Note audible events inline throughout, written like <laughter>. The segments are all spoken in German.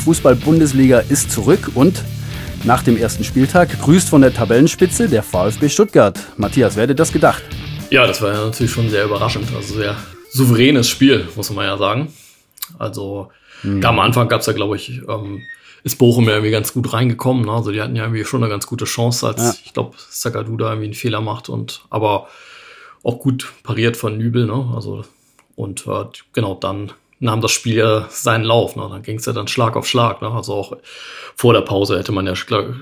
Fußball-Bundesliga ist zurück und nach dem ersten Spieltag grüßt von der Tabellenspitze der VfB Stuttgart. Matthias, wer hätte das gedacht? Ja, das war ja natürlich schon sehr überraschend. Also sehr souveränes Spiel, muss man ja sagen. Also mhm. am Anfang gab es ja, glaube ich, ähm, ist Bochum ja irgendwie ganz gut reingekommen. Ne? Also die hatten ja irgendwie schon eine ganz gute Chance, als ja. ich glaube, Sagadu da irgendwie einen Fehler macht und aber auch gut pariert von Nübel. Ne? Also und äh, genau dann nahm das Spiel ja seinen Lauf. Ne? Dann ging es ja dann Schlag auf Schlag. Ne? Also auch vor der Pause hätte man ja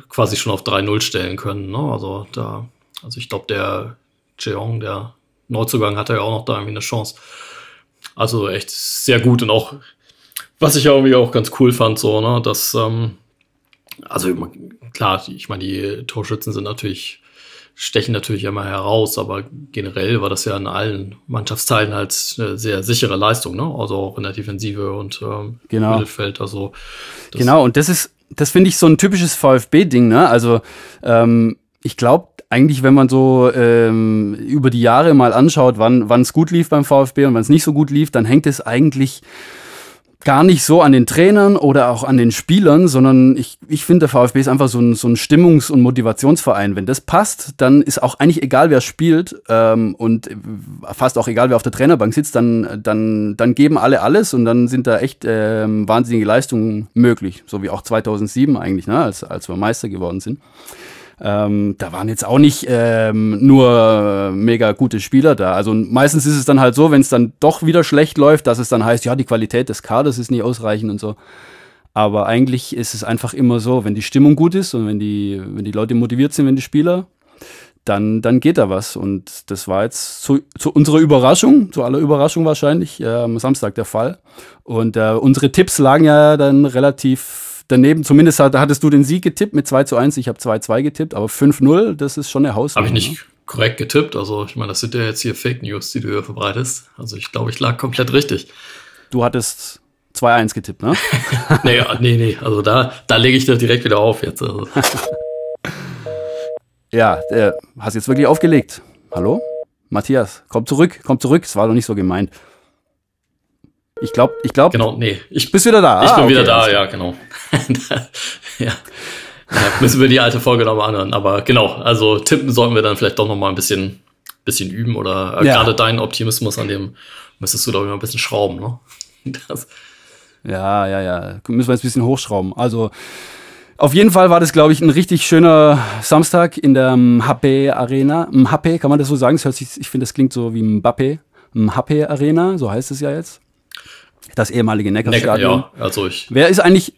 quasi schon auf 3-0 stellen können. Ne? Also da, also ich glaube, der Jeong, der Neuzugang, hatte ja auch noch da irgendwie eine Chance. Also echt sehr gut und auch, was ich irgendwie auch ganz cool fand, so, ne, dass, ähm, also klar, ich meine, die Torschützen sind natürlich stechen natürlich immer heraus, aber generell war das ja in allen Mannschaftsteilen halt eine sehr sichere Leistung, ne? Also auch in der Defensive und ähm, genau. Mittelfeld. Also genau, und das ist, das finde ich so ein typisches VfB-Ding, ne? Also ähm, ich glaube eigentlich, wenn man so ähm, über die Jahre mal anschaut, wann wann es gut lief beim VfB und wann es nicht so gut lief, dann hängt es eigentlich gar nicht so an den Trainern oder auch an den Spielern, sondern ich, ich finde, der VfB ist einfach so ein, so ein Stimmungs- und Motivationsverein. Wenn das passt, dann ist auch eigentlich egal, wer spielt ähm, und fast auch egal, wer auf der Trainerbank sitzt, dann, dann, dann geben alle alles und dann sind da echt ähm, wahnsinnige Leistungen möglich. So wie auch 2007 eigentlich, ne, als, als wir Meister geworden sind. Ähm, da waren jetzt auch nicht ähm, nur mega gute Spieler da. Also meistens ist es dann halt so, wenn es dann doch wieder schlecht läuft, dass es dann heißt, ja, die Qualität des Kaders ist nicht ausreichend und so. Aber eigentlich ist es einfach immer so, wenn die Stimmung gut ist und wenn die, wenn die Leute motiviert sind, wenn die Spieler, dann, dann geht da was. Und das war jetzt zu, zu unserer Überraschung, zu aller Überraschung wahrscheinlich, äh, am Samstag der Fall. Und äh, unsere Tipps lagen ja dann relativ daneben, zumindest hat, hattest du den Sieg getippt mit 2 zu 1, ich habe 2-2 getippt, aber 5-0, das ist schon eine Hausnummer. Habe ich nicht ne? korrekt getippt, also ich meine, das sind ja jetzt hier Fake News, die du hier verbreitest. Also ich glaube, ich lag komplett richtig. Du hattest 2-1 getippt, ne? <laughs> nee, nee, nee, also da, da lege ich das direkt wieder auf jetzt. Also. <laughs> ja, äh, hast jetzt wirklich aufgelegt. Hallo? Matthias, komm zurück, komm zurück, es war doch nicht so gemeint. Ich glaube, ich glaube. Genau, nee. Ich bist wieder da. Ich ah, bin okay, wieder da, ja, genau. <laughs> ja. ja. müssen wir die alte Folge nochmal anhören. Aber genau, also tippen sollten wir dann vielleicht doch nochmal ein bisschen, bisschen üben oder äh, ja. gerade deinen Optimismus an dem müsstest du doch immer ein bisschen schrauben, ne? <laughs> Das. Ja, ja, ja. Müssen wir jetzt ein bisschen hochschrauben. Also, auf jeden Fall war das, glaube ich, ein richtig schöner Samstag in der Mhappe Arena. Mhappe, kann man das so sagen? Das hört sich, ich finde, das klingt so wie Mbappe. Mhappe Arena, so heißt es ja jetzt das ehemalige Neckarstadion. Neckar, ja, also ich. Wer ist eigentlich,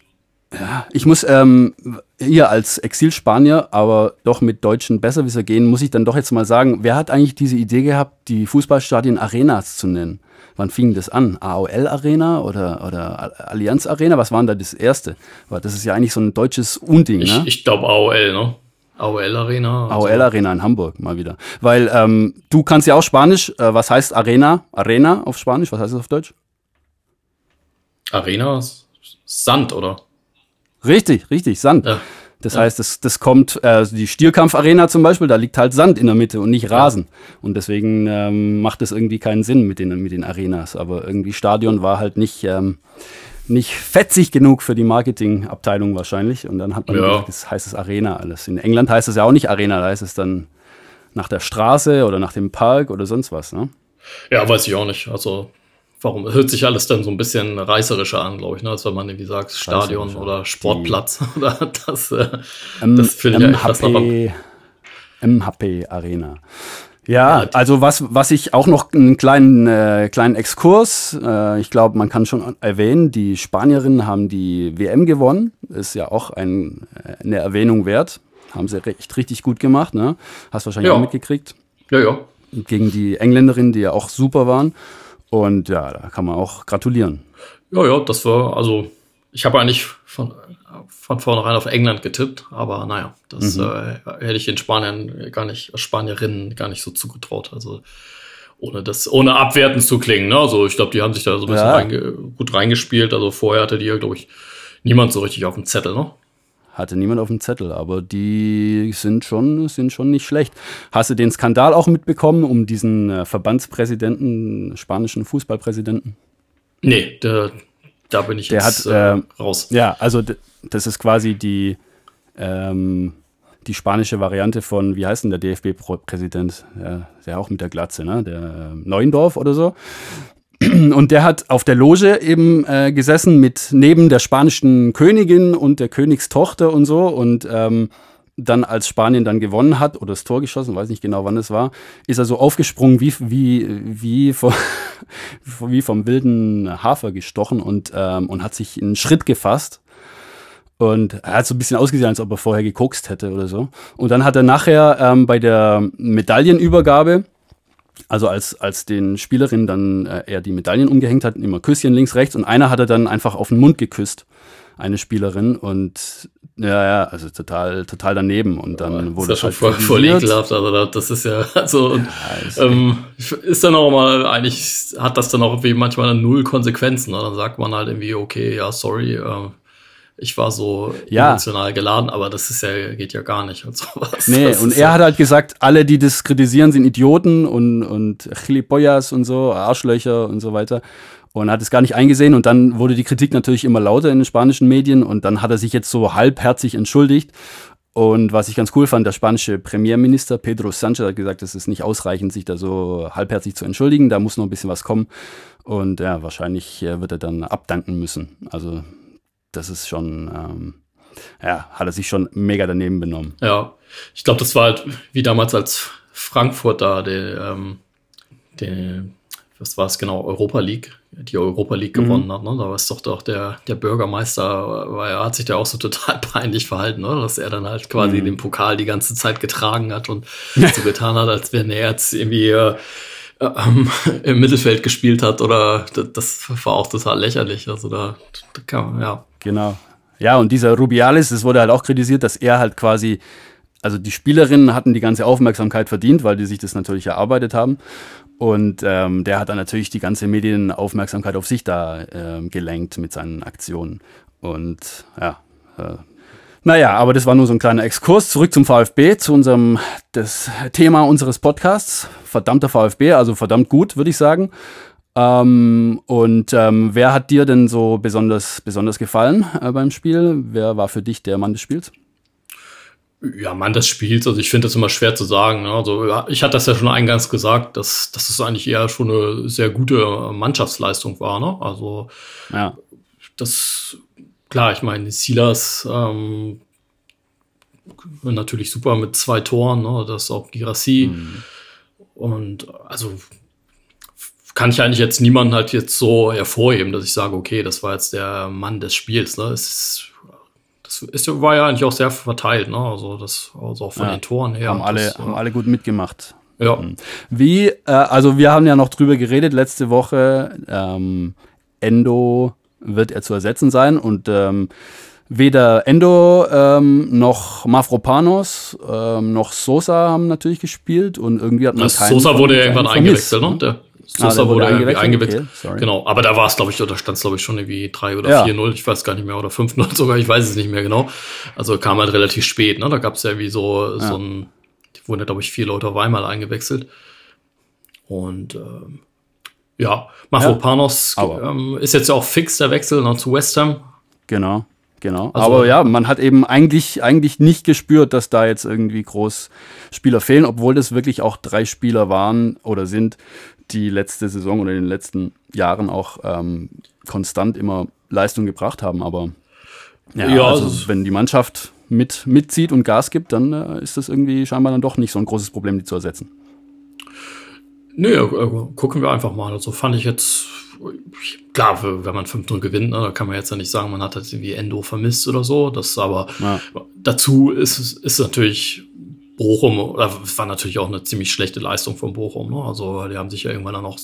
ja, ich muss ähm, hier als Exilspanier, aber doch mit Deutschen Besserwisser gehen, muss ich dann doch jetzt mal sagen, wer hat eigentlich diese Idee gehabt, die Fußballstadien Arenas zu nennen? Wann fing das an? AOL Arena oder, oder Allianz Arena? Was war denn da das erste? Weil das ist ja eigentlich so ein deutsches Unding, ich, ne? Ich glaube AOL, ne? AOL Arena. Also. AOL Arena in Hamburg mal wieder. Weil ähm, du kannst ja auch Spanisch. Äh, was heißt Arena? Arena auf Spanisch? Was heißt das auf Deutsch? Arena? Sand, oder? Richtig, richtig, Sand. Ja. Das ja. heißt, das, das kommt, äh, die Stierkampf-Arena zum Beispiel, da liegt halt Sand in der Mitte und nicht Rasen. Ja. Und deswegen ähm, macht es irgendwie keinen Sinn mit den, mit den Arenas. Aber irgendwie Stadion war halt nicht, ähm, nicht fetzig genug für die Marketingabteilung wahrscheinlich. Und dann hat man ja. gesagt, das heißt es Arena alles. In England heißt es ja auch nicht Arena, da heißt es dann nach der Straße oder nach dem Park oder sonst was. Ne? Ja, weiß ich auch nicht. Also warum hört sich alles dann so ein bisschen reißerischer an, glaube ich, ne? als wenn man irgendwie sagt Stadion oder Sportplatz <laughs> oder das, äh, M das finde ich etwas nach MHP Arena. Ja, also was, was ich auch noch einen kleinen, äh, kleinen Exkurs, äh, ich glaube, man kann schon erwähnen, die Spanierinnen haben die WM gewonnen, ist ja auch ein, äh, eine Erwähnung wert, haben sie recht, richtig gut gemacht, ne? Hast wahrscheinlich ja. auch mitgekriegt. Ja, ja. Gegen die Engländerinnen, die ja auch super waren. Und ja, da kann man auch gratulieren. Ja, ja, das war, also ich habe eigentlich von, von vornherein auf England getippt, aber naja, das mhm. äh, hätte ich den Spaniern gar nicht, Spanierinnen gar nicht so zugetraut. Also ohne das, ohne abwertend zu klingen. Ne? Also ich glaube, die haben sich da so ein bisschen ja. reinge gut reingespielt. Also vorher hatte die ja, glaube ich, niemand so richtig auf dem Zettel, ne? Hatte niemand auf dem Zettel, aber die sind schon, sind schon nicht schlecht. Hast du den Skandal auch mitbekommen um diesen äh, Verbandspräsidenten, spanischen Fußballpräsidenten? Nee, der, da bin ich der jetzt hat, äh, raus. Ja, also das ist quasi die, ähm, die spanische Variante von, wie heißt denn der DFB-Präsident? Der, der auch mit der Glatze, ne? Der äh, Neuendorf oder so. <clears throat> Und der hat auf der Loge eben äh, gesessen mit neben der spanischen Königin und der Königstochter und so. Und ähm, dann, als Spanien dann gewonnen hat oder das Tor geschossen, weiß nicht genau, wann es war, ist er so aufgesprungen wie, wie, wie, vom, <laughs> wie vom wilden Hafer gestochen und, ähm, und hat sich einen Schritt gefasst. Und er hat so ein bisschen ausgesehen, als ob er vorher gekokst hätte oder so. Und dann hat er nachher ähm, bei der Medaillenübergabe also als, als den Spielerinnen dann äh, er die Medaillen umgehängt hat, immer Küsschen links, rechts und einer hat er dann einfach auf den Mund geküsst, eine Spielerin und ja, ja, also total, total daneben und dann ja, wurde das ja schon halt voll, voll ekelhaft, also das ist ja, <laughs> also ja, ähm, ist dann auch mal, eigentlich hat das dann auch irgendwie manchmal null Konsequenzen, ne? dann sagt man halt irgendwie, okay, ja, sorry, äh, ich war so ja. emotional geladen, aber das ist ja, geht ja gar nicht und <laughs> sowas. Nee, das und er ja hat halt gesagt, alle, die das kritisieren, sind Idioten und, und Chilipoyas und so, Arschlöcher und so weiter. Und hat es gar nicht eingesehen und dann wurde die Kritik natürlich immer lauter in den spanischen Medien und dann hat er sich jetzt so halbherzig entschuldigt. Und was ich ganz cool fand, der spanische Premierminister Pedro Sanchez hat gesagt, es ist nicht ausreichend, sich da so halbherzig zu entschuldigen, da muss noch ein bisschen was kommen. Und ja, wahrscheinlich äh, wird er dann abdanken müssen. Also das ist schon, ähm, ja, hat er sich schon mega daneben benommen. Ja, ich glaube, das war halt wie damals als Frankfurt da, der, ähm, der was war es genau, Europa League, die Europa League mhm. gewonnen hat. Ne? Da war es doch, doch der, der Bürgermeister, weil er hat sich da auch so <laughs> total peinlich verhalten, oder? dass er dann halt quasi mhm. den Pokal die ganze Zeit getragen hat und <laughs> so getan hat, als wenn er jetzt irgendwie äh, ähm, im Mittelfeld gespielt hat oder das war auch total lächerlich. Also da, da kann man, ja. Genau. Ja, und dieser Rubiales, es wurde halt auch kritisiert, dass er halt quasi, also die Spielerinnen hatten die ganze Aufmerksamkeit verdient, weil die sich das natürlich erarbeitet haben. Und ähm, der hat dann natürlich die ganze Medienaufmerksamkeit auf sich da ähm, gelenkt mit seinen Aktionen. Und ja, äh, naja, aber das war nur so ein kleiner Exkurs. Zurück zum VfB, zu unserem das Thema unseres Podcasts. Verdammter VfB, also verdammt gut, würde ich sagen. Ähm, und ähm, wer hat dir denn so besonders, besonders gefallen äh, beim Spiel? Wer war für dich der Mann des Spiels? Ja, Mann des Spiels, also ich finde das immer schwer zu sagen. Ne? Also ich hatte das ja schon eingangs gesagt, dass, dass es eigentlich eher schon eine sehr gute Mannschaftsleistung war. Ne? Also ja. das klar, ich meine, Silas ähm, natürlich super mit zwei Toren, ne? das ist auch Girassi. Mhm. Und also kann ich eigentlich jetzt niemanden halt jetzt so hervorheben, dass ich sage, okay, das war jetzt der Mann des Spiels. Ne? Es das ist, war ja eigentlich auch sehr verteilt, ne? Also das also auch von ja, den Toren her. Haben alle, das, haben alle gut mitgemacht. Ja. Mhm. Wie, äh, also wir haben ja noch drüber geredet letzte Woche. Ähm, Endo wird er zu ersetzen sein und ähm, weder Endo ähm, noch Mafropanos ähm, noch Sosa haben natürlich gespielt und irgendwie hat man das keinen Sosa wurde ja irgendwann eingewechselt, ne? Der Sosa ah, wurde, wurde eingewechselt. eingewechselt. Okay, genau, aber da war es, glaube ich, da stand es, glaube ich, schon irgendwie 3 oder ja. 4-0, ich weiß gar nicht mehr, oder 5-0 <laughs> sogar, ich weiß es nicht mehr genau. Also kam halt relativ spät, ne? Da gab es ja wie so, ja. so ein, wurden ja, glaube ich, vier Leute auf einmal eingewechselt. Und ähm, ja, Mafropanos ja, ähm, ist jetzt ja auch fix der Wechsel noch zu West Ham. Genau, genau. Also, aber ja, man hat eben eigentlich, eigentlich nicht gespürt, dass da jetzt irgendwie groß Spieler fehlen, obwohl das wirklich auch drei Spieler waren oder sind, die letzte Saison oder in den letzten Jahren auch ähm, konstant immer Leistung gebracht haben. Aber ja, ja also, wenn die Mannschaft mit, mitzieht und Gas gibt, dann äh, ist das irgendwie scheinbar dann doch nicht so ein großes Problem, die zu ersetzen. Nee, äh, gucken wir einfach mal. Also fand ich jetzt, klar, wenn man 5-0 gewinnt, ne, da kann man jetzt ja nicht sagen, man hat halt irgendwie Endo vermisst oder so. Das aber ja. dazu ist es ist natürlich Bochum, war natürlich auch eine ziemlich schlechte Leistung von Bochum. Ne? Also die haben sich ja irgendwann dann auch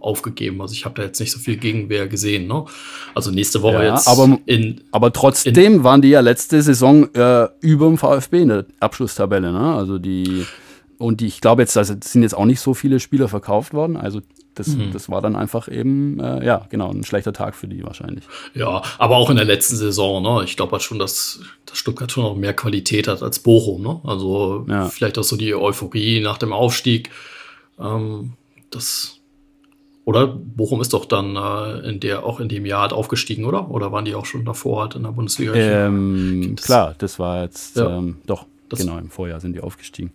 aufgegeben. Also ich habe da jetzt nicht so viel Gegenwehr gesehen. Ne? Also nächste Woche ja, jetzt. Aber, in, aber trotzdem in, waren die ja letzte Saison äh, über dem VfB in der Abschlusstabelle. Ne? Also die und die, ich glaube jetzt, also sind jetzt auch nicht so viele Spieler verkauft worden. Also das, mhm. das war dann einfach eben, äh, ja, genau, ein schlechter Tag für die wahrscheinlich. Ja, aber auch in der letzten Saison, ne? Ich glaube halt schon, dass, dass Stuttgart schon noch mehr Qualität hat als Bochum, ne? Also ja. vielleicht auch so die Euphorie nach dem Aufstieg. Ähm, das Oder Bochum ist doch dann äh, in der, auch in dem Jahr halt aufgestiegen, oder? Oder waren die auch schon davor halt in der Bundesliga? Ähm, das, klar, das war jetzt Ja. ähm, doch. Das- genau, im Vorjahr sind die aufgestiegen.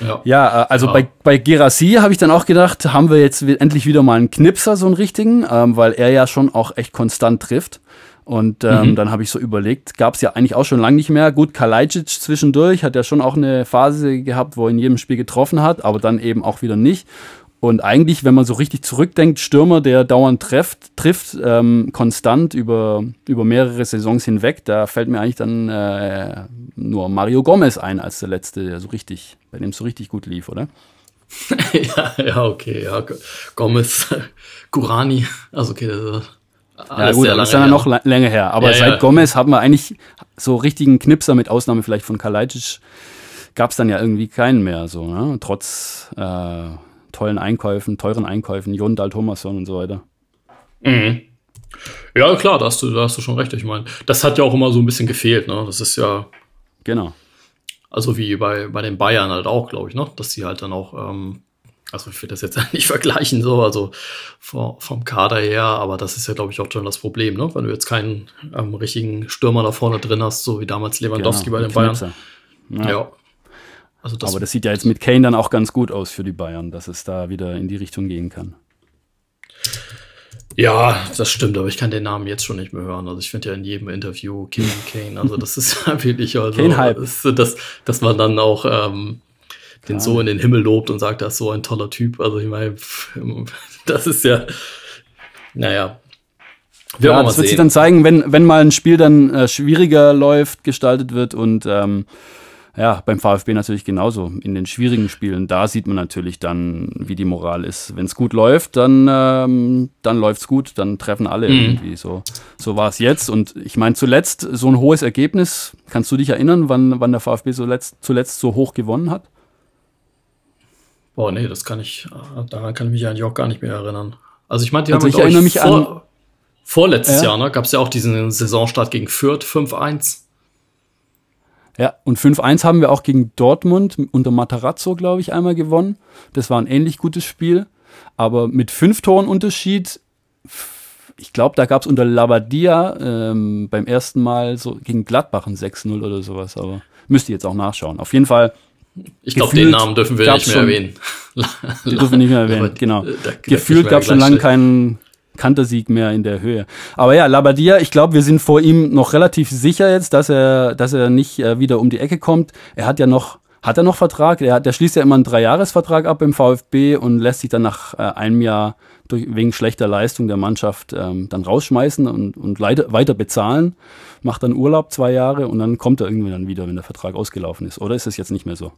Ja. Ja, äh, also Ja. bei, bei Gerassi habe ich dann auch gedacht, haben wir jetzt endlich wieder mal einen Knipser, so einen richtigen, ähm, weil er ja schon auch echt konstant trifft. Und ähm, Mhm. dann habe ich so überlegt, gab es ja eigentlich auch schon lange nicht mehr. Gut, Kalajdzic zwischendurch hat ja schon auch eine Phase gehabt, wo er in jedem Spiel getroffen hat, aber dann eben auch wieder nicht. Und eigentlich, wenn man so richtig zurückdenkt, Stürmer, der dauernd trifft, trifft ähm, konstant über, über mehrere Saisons hinweg, da fällt mir eigentlich dann äh, nur Mario Gomez ein als der letzte, der so richtig, bei dem es so richtig gut lief, oder? <laughs> ja, ja, okay, ja. Gomez, <laughs> Gurani, also okay, das ist Ja, gut, das ist ja noch länger her. Aber Ja, seit ja. Gomez haben wir eigentlich so richtigen Knipser, mit Ausnahme vielleicht von Kalajdzic, gab es dann ja irgendwie keinen mehr, so, ne? Trotz äh, tollen Einkäufen, teuren Einkäufen, Jon Dahl Thomasson und so weiter. Mhm. Ja, klar, da hast, du, da hast du schon recht. Ich meine, das hat ja auch immer so ein bisschen gefehlt, ne? Das ist ja, Genau. also wie bei, bei den Bayern halt auch, glaube ich, ne? Dass die halt dann auch, ähm, also ich will das jetzt <laughs> nicht vergleichen, so, also vom, vom Kader her, aber das ist ja, glaube ich, auch schon das Problem, ne? Wenn du jetzt keinen ähm, richtigen Stürmer da vorne drin hast, so wie damals Lewandowski genau, bei den Bayern. Ja. Ja. Also das, Aber das sieht ja jetzt mit Kane dann auch ganz gut aus für die Bayern, dass es da wieder in die Richtung gehen kann. ja, das stimmt, aber ich kann den Namen jetzt schon nicht mehr hören. Also ich finde ja in jedem Interview Kane, <laughs> Kane, also das ist ja <laughs> wirklich, also Kane-Hype. das, dass, dass man dann auch ähm, den so in den Himmel lobt und sagt, das ist so ein toller Typ. Also ich meine, <laughs> das ist ja, naja. Wir Ja, das mal wird sich sehen. dann zeigen, wenn, wenn mal ein Spiel dann äh, schwieriger läuft, gestaltet wird und ähm, ja, beim VfB natürlich genauso. In den schwierigen Spielen, da sieht man natürlich dann, wie die Moral ist. Wenn es gut läuft, dann, ähm, dann läuft's gut, dann treffen alle Mhm. irgendwie. So, so war es jetzt. Und ich meine, zuletzt so ein hohes Ergebnis. Kannst du dich erinnern, wann, wann der VfB so letzt, zuletzt so hoch gewonnen hat? Boah, nee, das kann ich, daran kann ich mich eigentlich auch gar nicht mehr erinnern. Also ich meine, die Also haben, ich erinnere mich vor, vorletztes Ja. Jahr, ne, gab es ja auch diesen Saisonstart gegen Fürth, 5-1. Ja, und 5-1 haben wir auch gegen Dortmund unter Matarazzo, glaube ich, einmal gewonnen. Das war ein ähnlich gutes Spiel. Aber mit fünf Toren Unterschied, ich glaube, da gab es unter Labadia ähm, beim ersten Mal so gegen Gladbach ein 6-0 oder sowas. Aber müsste ich jetzt auch nachschauen. Auf jeden Fall, Ich glaube, den Namen dürfen wir <laughs> nicht mehr erwähnen. die dürfen wir nicht mehr erwähnen. Genau. Gefühlt gab es schon lange keinen Kantersieg mehr in der Höhe. Aber ja, Labadia, ich glaube, wir sind vor ihm noch relativ sicher jetzt, dass er, dass er nicht äh, wieder um die Ecke kommt. Er hat ja noch, hat er noch Vertrag? Er, hat, der schließt ja immer einen Dreijahresvertrag ab im VfB und lässt sich dann nach äh, einem Jahr durch, wegen schlechter Leistung der Mannschaft ähm, dann rausschmeißen und, und weiter, weiter bezahlen. Macht dann Urlaub zwei Jahre und dann kommt er irgendwie dann wieder, wenn der Vertrag ausgelaufen ist. Oder ist es jetzt nicht mehr so?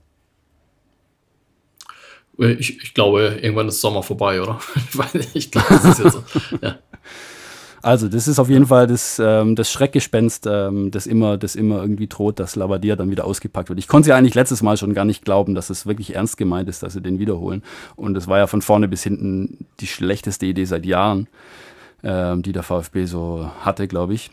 Ich, ich glaube, irgendwann ist Sommer vorbei, oder? <laughs> Ich glaube, das ist jetzt so. Ja. <laughs> Also, das ist auf jeden Fall das, ähm, das Schreckgespenst, ähm, das, immer, das immer irgendwie droht, dass Labadia dann wieder ausgepackt wird. Ich konnte ja eigentlich letztes Mal schon gar nicht glauben, dass es wirklich ernst gemeint ist, dass sie den wiederholen. Und es war ja von vorne bis hinten die schlechteste Idee seit Jahren, ähm, die der VfB so hatte, glaube ich.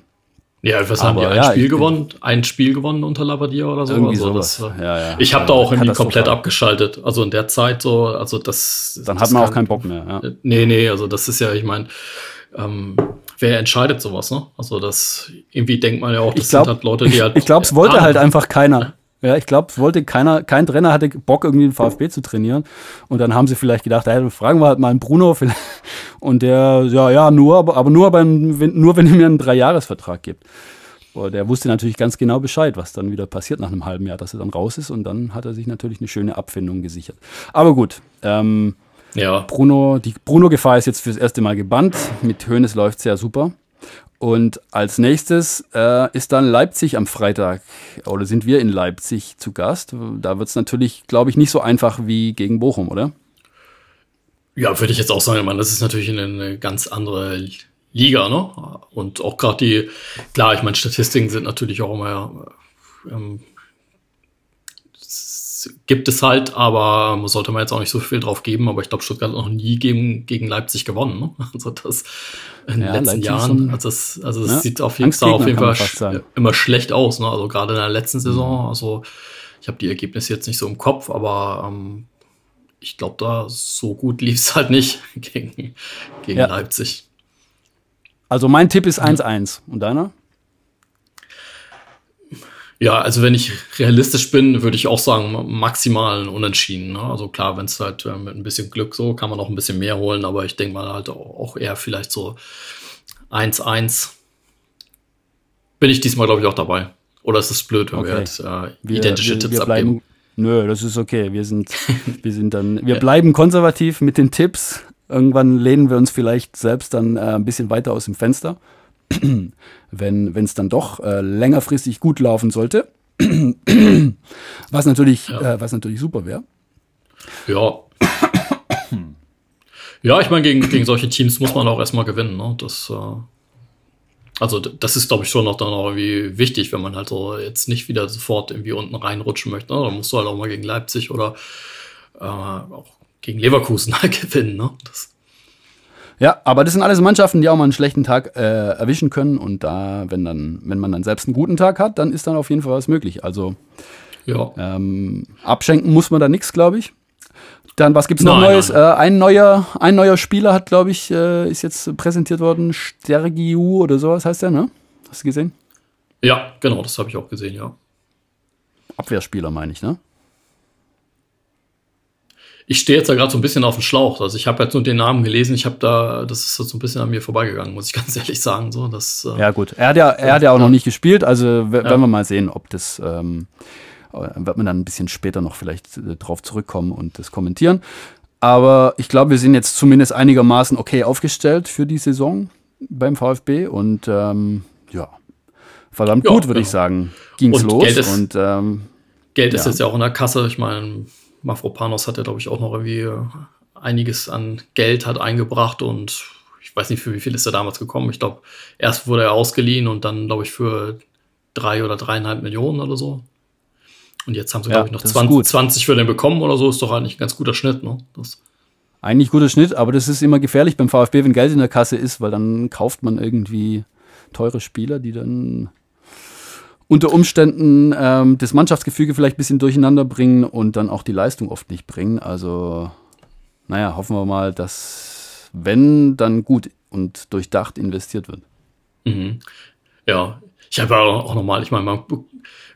Ja, was haben die? Ein ja, Spiel gewonnen? Ein Spiel gewonnen unter Labadia oder so? Irgendwie also sowas. das, ja, ja. ich habe da auch irgendwie komplett abgeschaltet. Also in der Zeit so, also das. Dann das hat man auch kann- keinen Bock mehr. Ja. Nee, nee, also das ist ja, ich meine, ähm, wer entscheidet sowas, ne? Also das, irgendwie denkt man ja auch, das Ich glaub- sind halt Leute, die halt. Ich glaube, es wollte halt einfach keiner. Ja, ich glaube, es wollte keiner, kein Trainer hatte Bock, irgendwie den VfB zu trainieren. Und dann haben sie vielleicht gedacht, hey, fragen wir halt mal einen Bruno. <laughs> vielleicht. Und der, ja, ja, nur, aber, aber nur, beim, wenn, nur wenn ihr mir einen Dreijahresvertrag gibt. Und der wusste natürlich ganz genau Bescheid, was dann wieder passiert nach einem halben Jahr, dass er dann raus ist. Und dann hat er sich natürlich eine schöne Abfindung gesichert. Aber gut, ähm, Ja, Bruno, die Bruno-Gefahr ist jetzt fürs erste Mal gebannt. Mit Hoeneß läuft sehr super. Und als nächstes äh, ist dann Leipzig am Freitag. Oder sind wir in Leipzig zu Gast? Da wird es natürlich, glaube ich, nicht so einfach wie gegen Bochum, oder? Ja, würde ich jetzt auch sagen, meine, das ist natürlich eine, eine ganz andere Liga, ne? Und auch gerade die, klar, ich meine, Statistiken sind natürlich auch immer, ähm, es gibt es halt, aber sollte man jetzt auch nicht so viel drauf geben, aber ich glaube, Stuttgart hat noch nie gegen, gegen Leipzig gewonnen, ne? <laughs> Also das in den Ja, letzten Leipzig Jahren, also es, also Ja, sieht auf jeden, Fall auf jeden Fall sagen. sch- immer schlecht aus, ne? Also gerade in der letzten Saison, also ich habe die Ergebnisse jetzt nicht so im Kopf, aber ähm, ich glaube, da so gut lief es halt nicht <laughs> gegen, gegen ja. Leipzig. Also mein Tipp ist 1-1. Und deiner? Ja, also wenn ich realistisch bin, würde ich auch sagen, maximal Unentschieden. Ne? Also klar, wenn es halt äh, mit ein bisschen Glück so, kann man auch ein bisschen mehr holen, aber ich denke mal halt auch eher vielleicht so 1-1. Bin ich diesmal, glaube ich, auch dabei. Oder ist es blöd, wenn okay. wir jetzt äh, wir, identische wir, Tipps wir bleiben, abgeben? Nö, das ist okay. Wir sind, <laughs> wir sind dann, wir bleiben konservativ mit den Tipps. Irgendwann lehnen wir uns vielleicht selbst dann äh, ein bisschen weiter aus dem Fenster <clears throat> wenn es dann doch äh, längerfristig gut laufen sollte. <clears throat> was natürlich, ja. äh, was natürlich super wäre. Ja. ja, ich meine, gegen, gegen solche Teams muss man auch erstmal gewinnen. Ne? Das, äh, also das ist, glaube ich, schon noch dann auch irgendwie wichtig, wenn man halt so jetzt nicht wieder sofort irgendwie unten reinrutschen möchte. Ne? Dann musst du halt auch mal gegen Leipzig oder äh, auch gegen Leverkusen <laughs> halt gewinnen. Ne? Das, ja, aber das sind alles Mannschaften, die auch mal einen schlechten Tag äh, erwischen können. Und da, wenn dann, wenn man dann selbst einen guten Tag hat, dann ist dann auf jeden Fall was möglich. Also ja. ähm, abschenken muss man da nichts, glaube ich. Dann, was gibt's noch nein, Neues? Nein. Äh, ein neuer, ein neuer Spieler hat, glaube ich, äh, ist jetzt präsentiert worden. Stergiu oder sowas heißt der, ne? Hast du gesehen? Ja, genau, das habe ich auch gesehen, ja. Abwehrspieler, meine ich, ne? Ich stehe jetzt da gerade so ein bisschen auf dem Schlauch. Also ich habe jetzt nur den Namen gelesen, ich habe da, das ist so ein bisschen an mir vorbeigegangen, muss ich <laughs> ganz ehrlich sagen. So, das, äh, ja, gut. Er hat ja, er hat ja auch noch nicht gespielt, also ja. werden wir mal sehen, ob das ähm, wird man dann ein bisschen später noch vielleicht äh, drauf zurückkommen und das kommentieren. Aber ich glaube, wir sind jetzt zumindest einigermaßen okay aufgestellt für die Saison beim VfB und ähm, ja, verdammt ja, gut, würde genau. ich sagen. Ging's und los Geld ist, und ähm, Geld ist jetzt ja auch in der Kasse. Ich meine, Mafropanos hat ja, glaube ich, auch noch irgendwie äh, einiges an Geld hat eingebracht und ich weiß nicht, für wie viel ist er damals gekommen. Ich glaube, erst wurde er ausgeliehen und dann, glaube ich, für drei oder dreieinhalb Millionen oder so. Und jetzt haben sie, ja, glaube ich, noch 20, 20, für den bekommen oder so. Ist doch eigentlich ein ganz guter Schnitt, ne? Das eigentlich guter Schnitt, aber das ist immer gefährlich beim VfB, wenn Geld in der Kasse ist, weil dann kauft man irgendwie teure Spieler, die dann unter Umständen ähm, das Mannschaftsgefüge vielleicht ein bisschen durcheinander bringen und dann auch die Leistung oft nicht bringen. Also, naja, hoffen wir mal, dass, wenn, dann gut und durchdacht investiert wird. Mhm. Ja, ich habe auch nochmal, ich meine, man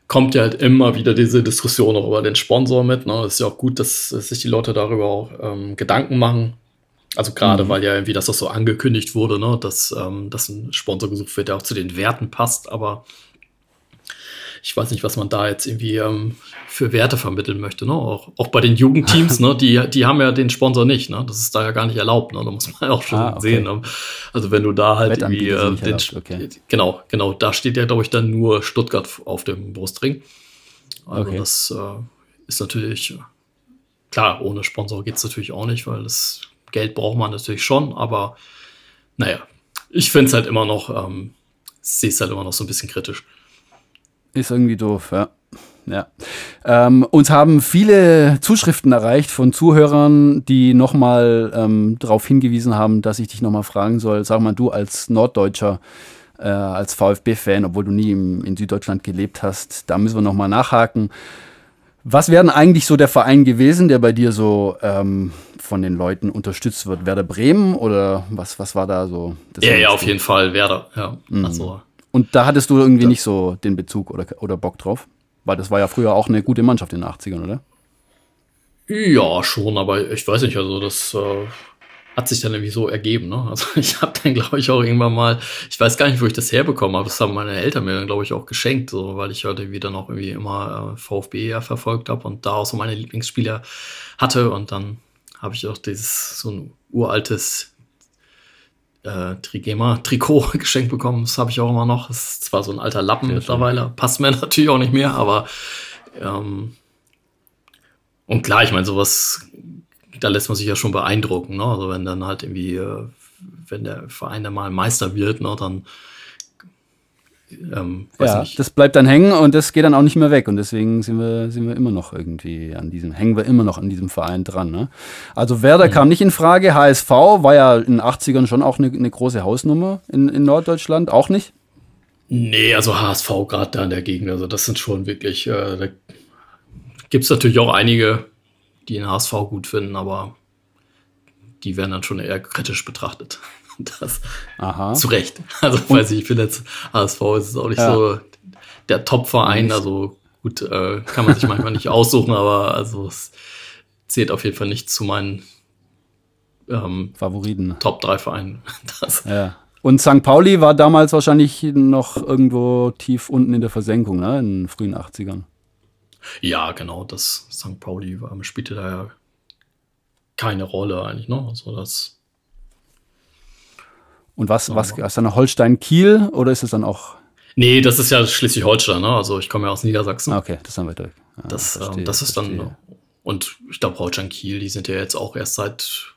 kommt ja halt immer wieder diese Diskussion auch über den Sponsor mit. Ne? Es ist ja auch gut, dass, dass sich die Leute darüber auch ähm, Gedanken machen. Also gerade, mhm. weil ja irgendwie das auch so angekündigt wurde, ne? dass, ähm, dass ein Sponsor gesucht wird, der auch zu den Werten passt. Aber ich weiß nicht, was man da jetzt irgendwie ähm, für Werte vermitteln möchte. Ne? Auch, auch bei den Jugendteams, <laughs> ne? die, die haben ja den Sponsor nicht. Ne? Das ist da ja gar nicht erlaubt. Ne? Da muss man ja auch schon ah, okay. sehen. Ne? Also wenn du da halt irgendwie äh, den, okay. genau, genau, da steht ja glaube ich dann nur Stuttgart auf dem Brustring. Also okay. das äh, ist natürlich äh, klar. Ohne Sponsor geht es natürlich auch nicht, weil das Geld braucht man natürlich schon. Aber naja, ich finde es halt immer noch, ähm, sehe es halt immer noch so ein bisschen kritisch. Ist irgendwie doof, ja. Ja. Ähm, uns haben viele Zuschriften erreicht von Zuhörern, die nochmal ähm, darauf hingewiesen haben, dass ich dich nochmal fragen soll. Sag mal, du als Norddeutscher, äh, als VfB-Fan, obwohl du nie im, in Süddeutschland gelebt hast, da müssen wir nochmal nachhaken. Was wäre denn eigentlich so der Verein gewesen, der bei dir so ähm, von den Leuten unterstützt wird? Werder Bremen oder was, was war da so? ja, ja, auf jeden Fall Werder, ja. Mhm. Also und da hattest du irgendwie ja. nicht so den Bezug oder, oder Bock drauf? Weil das war ja früher auch eine gute Mannschaft in den 80ern, oder? Ja, schon, aber ich weiß nicht, also das äh, hat sich dann irgendwie so ergeben. Ne? Also <laughs> ich habe dann, glaube ich, auch irgendwann mal, ich weiß gar nicht, wo ich das herbekommen habe, das haben meine Eltern mir dann, glaube ich, auch geschenkt, so, weil ich irgendwie dann auch irgendwie immer äh, VfB ja verfolgt habe und da auch so meine Lieblingsspieler hatte und dann habe ich auch dieses so ein uraltes äh, Trigema-Trikot <laughs> geschenkt bekommen. Das habe ich auch immer noch. Das ist zwar so ein alter Lappen Sehr mittlerweile, schön. passt mir <laughs> natürlich auch nicht mehr, aber ähm, und klar, ich meine, sowas, da lässt man sich ja schon beeindrucken, ne? Also wenn dann halt irgendwie, äh, wenn der Verein dann mal Meister wird, ne, dann ähm, ja, nicht. das bleibt dann hängen und das geht dann auch nicht mehr weg. Und deswegen sind wir, sind wir immer noch irgendwie an diesem, hängen wir immer noch an diesem Verein dran. Ne? Also Werder mhm. kam nicht in Frage. HSV war ja in den 80ern schon auch eine, eine große Hausnummer in, in Norddeutschland. Auch nicht? Nee, also HSV gerade da in der Gegend. Also das sind schon wirklich, äh, da gibt es natürlich auch einige die den HSV gut finden, aber die werden dann schon eher kritisch betrachtet. <laughs> Das Aha. zu Recht. Also weiß ich, ich finde jetzt HSV ist es auch nicht Ja. so der Top-Verein. Also gut, äh, kann man sich manchmal nicht <laughs> aussuchen, aber also es zählt auf jeden Fall nicht zu meinen ähm, Favoriten. Top 3 Vereinen. <laughs> Das, Ja. Und St. Pauli war damals wahrscheinlich noch irgendwo tief unten in der Versenkung, ne? in den frühen 80ern. ja, genau, das St. Pauli war, spielte da ja keine Rolle eigentlich, ne? Also das Und was, was, ist dann Holstein-Kiel oder ist es dann auch, Nee, das ist ja Schleswig-Holstein, ne? Also ich komme ja aus Niedersachsen. ah, okay, das dann weiter weg. Ah, Das, verstehe, ähm, das ist dann, verstehe. und ich glaube, Holstein Kiel, die sind ja jetzt auch erst seit,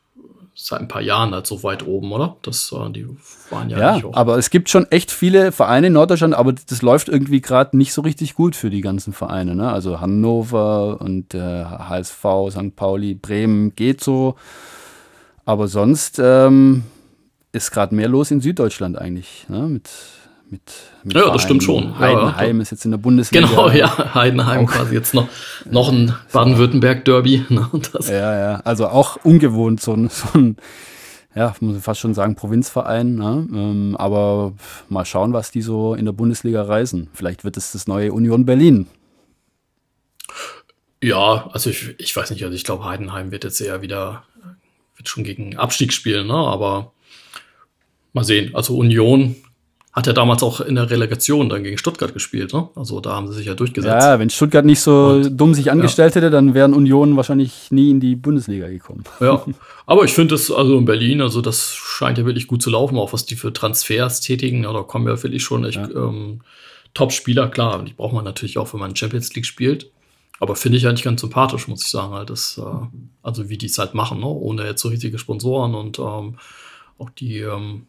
seit ein paar Jahren halt so weit oben, oder? Das, äh, die waren ja, Ja, eigentlich auch. aber es gibt schon echt viele Vereine in Norddeutschland, aber das läuft irgendwie gerade nicht so richtig gut für die ganzen Vereine. Ne? Also Hannover und äh, HSV, St. Pauli, Bremen geht so. Aber sonst ähm, ist gerade mehr los in Süddeutschland eigentlich. Ne? Mit, mit, mit Ja, das stimmt schon. Heidenheim ja. ist jetzt in der Bundesliga. Genau, ja, Heidenheim quasi jetzt noch, noch ein Baden-Württemberg-Derby. Ne? Das, Ja, ja, also auch ungewohnt, so ein, so ein ja, muss man fast schon sagen, Provinzverein. Ne? Ähm, aber mal schauen, was die so in der Bundesliga reisen. Vielleicht wird es das neue Union Berlin. Ja, also ich, ich weiß nicht, also ich glaube, Heidenheim wird jetzt eher wieder, wird schon gegen Abstieg spielen, ne? aber mal sehen. Also Union hat ja damals auch in der Relegation dann gegen Stuttgart gespielt, ne? Also da haben sie sich ja durchgesetzt. Ja, wenn Stuttgart nicht so Und- dumm sich angestellt hätte, dann wären Union wahrscheinlich nie in die Bundesliga gekommen. Ja, <laughs> aber ich finde es also in Berlin, also das scheint ja wirklich gut zu laufen, auch was die für Transfers tätigen. Ja, da kommen ja wirklich schon echt ähm, Top-Spieler. Klar, die braucht man natürlich auch, wenn man Champions League spielt. Aber finde ich eigentlich ganz sympathisch, muss ich sagen, halt das, äh, also wie die es halt machen, ne? ohne jetzt so riesige Sponsoren und ähm, auch die ähm,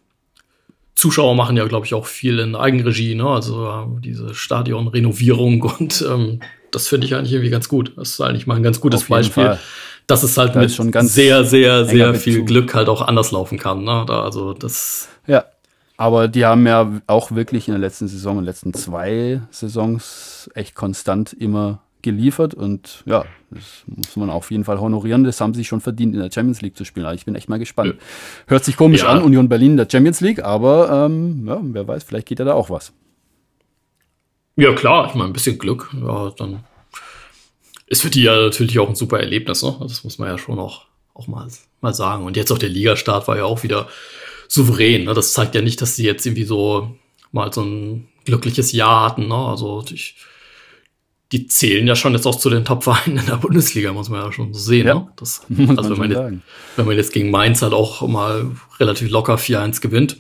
Zuschauer machen ja, glaube ich, auch viel in Eigenregie, ne? Also äh, diese Stadionrenovierung <laughs> und ähm, das finde ich eigentlich irgendwie ganz gut. Das ist eigentlich mal ein ganz gutes Beispiel, Fall. dass es halt Da mit schon ganz sehr, sehr, sehr viel. Glück halt auch anders laufen kann. Ne? Da, also das, Ja. Aber die haben ja auch wirklich in der letzten Saison, in den letzten zwei Saisons echt konstant immer geliefert und ja, das muss man auf jeden Fall honorieren. Das haben sie schon verdient, in der Champions League zu spielen. Also ich bin echt mal gespannt. Hört sich komisch Ja. an, Union Berlin in der Champions League, aber ähm, ja, wer weiß, vielleicht geht ja da auch was. ja klar, ich meine, ein bisschen Glück, ja, dann ist für die ja natürlich auch ein super Erlebnis, ne? Das muss man ja schon auch, auch mal, mal sagen. Und jetzt auch der Ligastart war ja auch wieder souverän. Ne? Das zeigt ja nicht, dass sie jetzt irgendwie so mal so ein glückliches Jahr hatten. Ne? Also ich, die zählen ja schon jetzt auch zu den Top-Vereinen in der Bundesliga, muss man ja schon so sehen. Ja. Ne? Das, <laughs> Muss also wenn man jetzt, wenn man jetzt gegen Mainz halt auch mal relativ locker 4-1 gewinnt.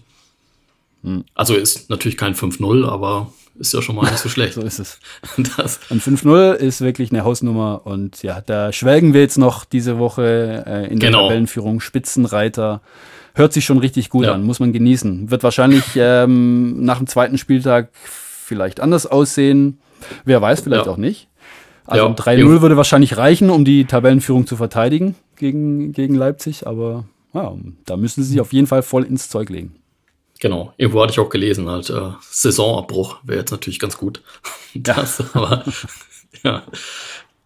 Hm. Also ist natürlich kein 5-0, aber ist ja schon mal nicht so <laughs> schlecht. So ist es. <laughs> Das, Und 5-0 ist wirklich eine Hausnummer und ja, da schwelgen wir jetzt noch diese Woche äh, in der Genau. Tabellenführung. Spitzenreiter. Hört sich schon richtig gut Ja. an, muss man genießen. Wird wahrscheinlich ähm, nach dem zweiten Spieltag vielleicht anders aussehen. Wer weiß, vielleicht Ja. auch nicht. Also Ja. ein 3-0 würde wahrscheinlich reichen, um die Tabellenführung zu verteidigen gegen, gegen Leipzig, aber ja, da müssen sie sich auf jeden Fall voll ins Zeug legen. Genau, irgendwo hatte ich auch gelesen, halt, äh, Saisonabbruch wäre jetzt natürlich ganz gut. <laughs> Das, aber, ja,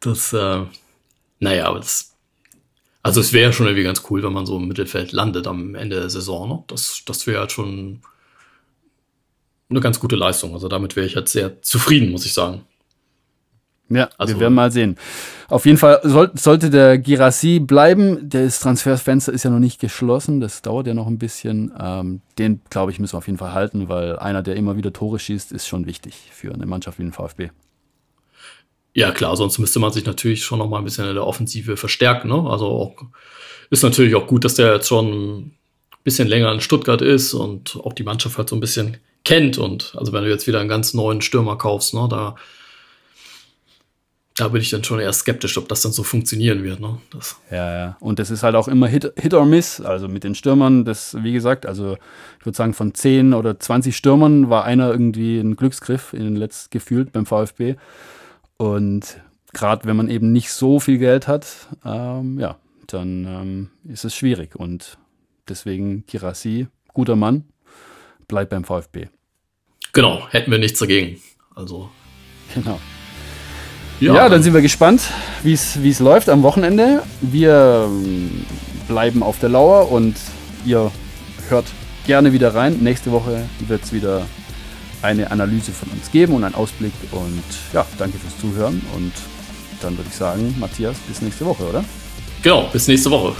das, äh, naja, aber das, also es wäre schon irgendwie ganz cool, wenn man so im Mittelfeld landet am Ende der Saison, ne? Das, das wäre halt schon eine ganz gute Leistung. Also damit wäre ich halt sehr zufrieden, muss ich sagen. Ja, Also- wir werden mal sehen. Auf jeden Fall soll, sollte der Girassi bleiben. Das Transferfenster ist ja noch nicht geschlossen. Das dauert ja noch ein bisschen. Ähm, den, glaube ich, müssen wir auf jeden Fall halten, weil einer, der immer wieder Tore schießt, ist schon wichtig für eine Mannschaft wie den VfB. Ja, klar, sonst müsste man sich natürlich schon noch mal ein bisschen in der Offensive verstärken. Ne? Also auch, ist natürlich auch gut, dass der jetzt schon ein bisschen länger in Stuttgart ist und auch die Mannschaft halt so ein bisschen kennt. Und also wenn du jetzt wieder einen ganz neuen Stürmer kaufst, ne, da, da bin ich dann schon eher skeptisch, ob das dann so funktionieren wird. Ne? Das, Ja, ja. Und das ist halt auch immer Hit, Hit or Miss. Also mit den Stürmern, das, wie gesagt, also ich würde sagen, von 10 oder 20 Stürmern war einer irgendwie ein Glücksgriff in den letzten gefühlt beim VfB. Und gerade wenn man eben nicht so viel Geld hat, ähm, ja, dann ähm, ist es schwierig. Und deswegen Kirassi, guter Mann, bleibt beim VfB. genau, hätten wir nichts dagegen. Also, Genau. Ja, ja dann sind wir gespannt, wie es läuft am Wochenende. Wir ähm, bleiben auf der Lauer und ihr hört gerne wieder rein. Nächste Woche wird es wieder eine Analyse von uns geben und einen Ausblick. Und ja, danke fürs Zuhören. Und dann würde ich sagen, Matthias, bis nächste Woche, oder? Genau, bis nächste Woche.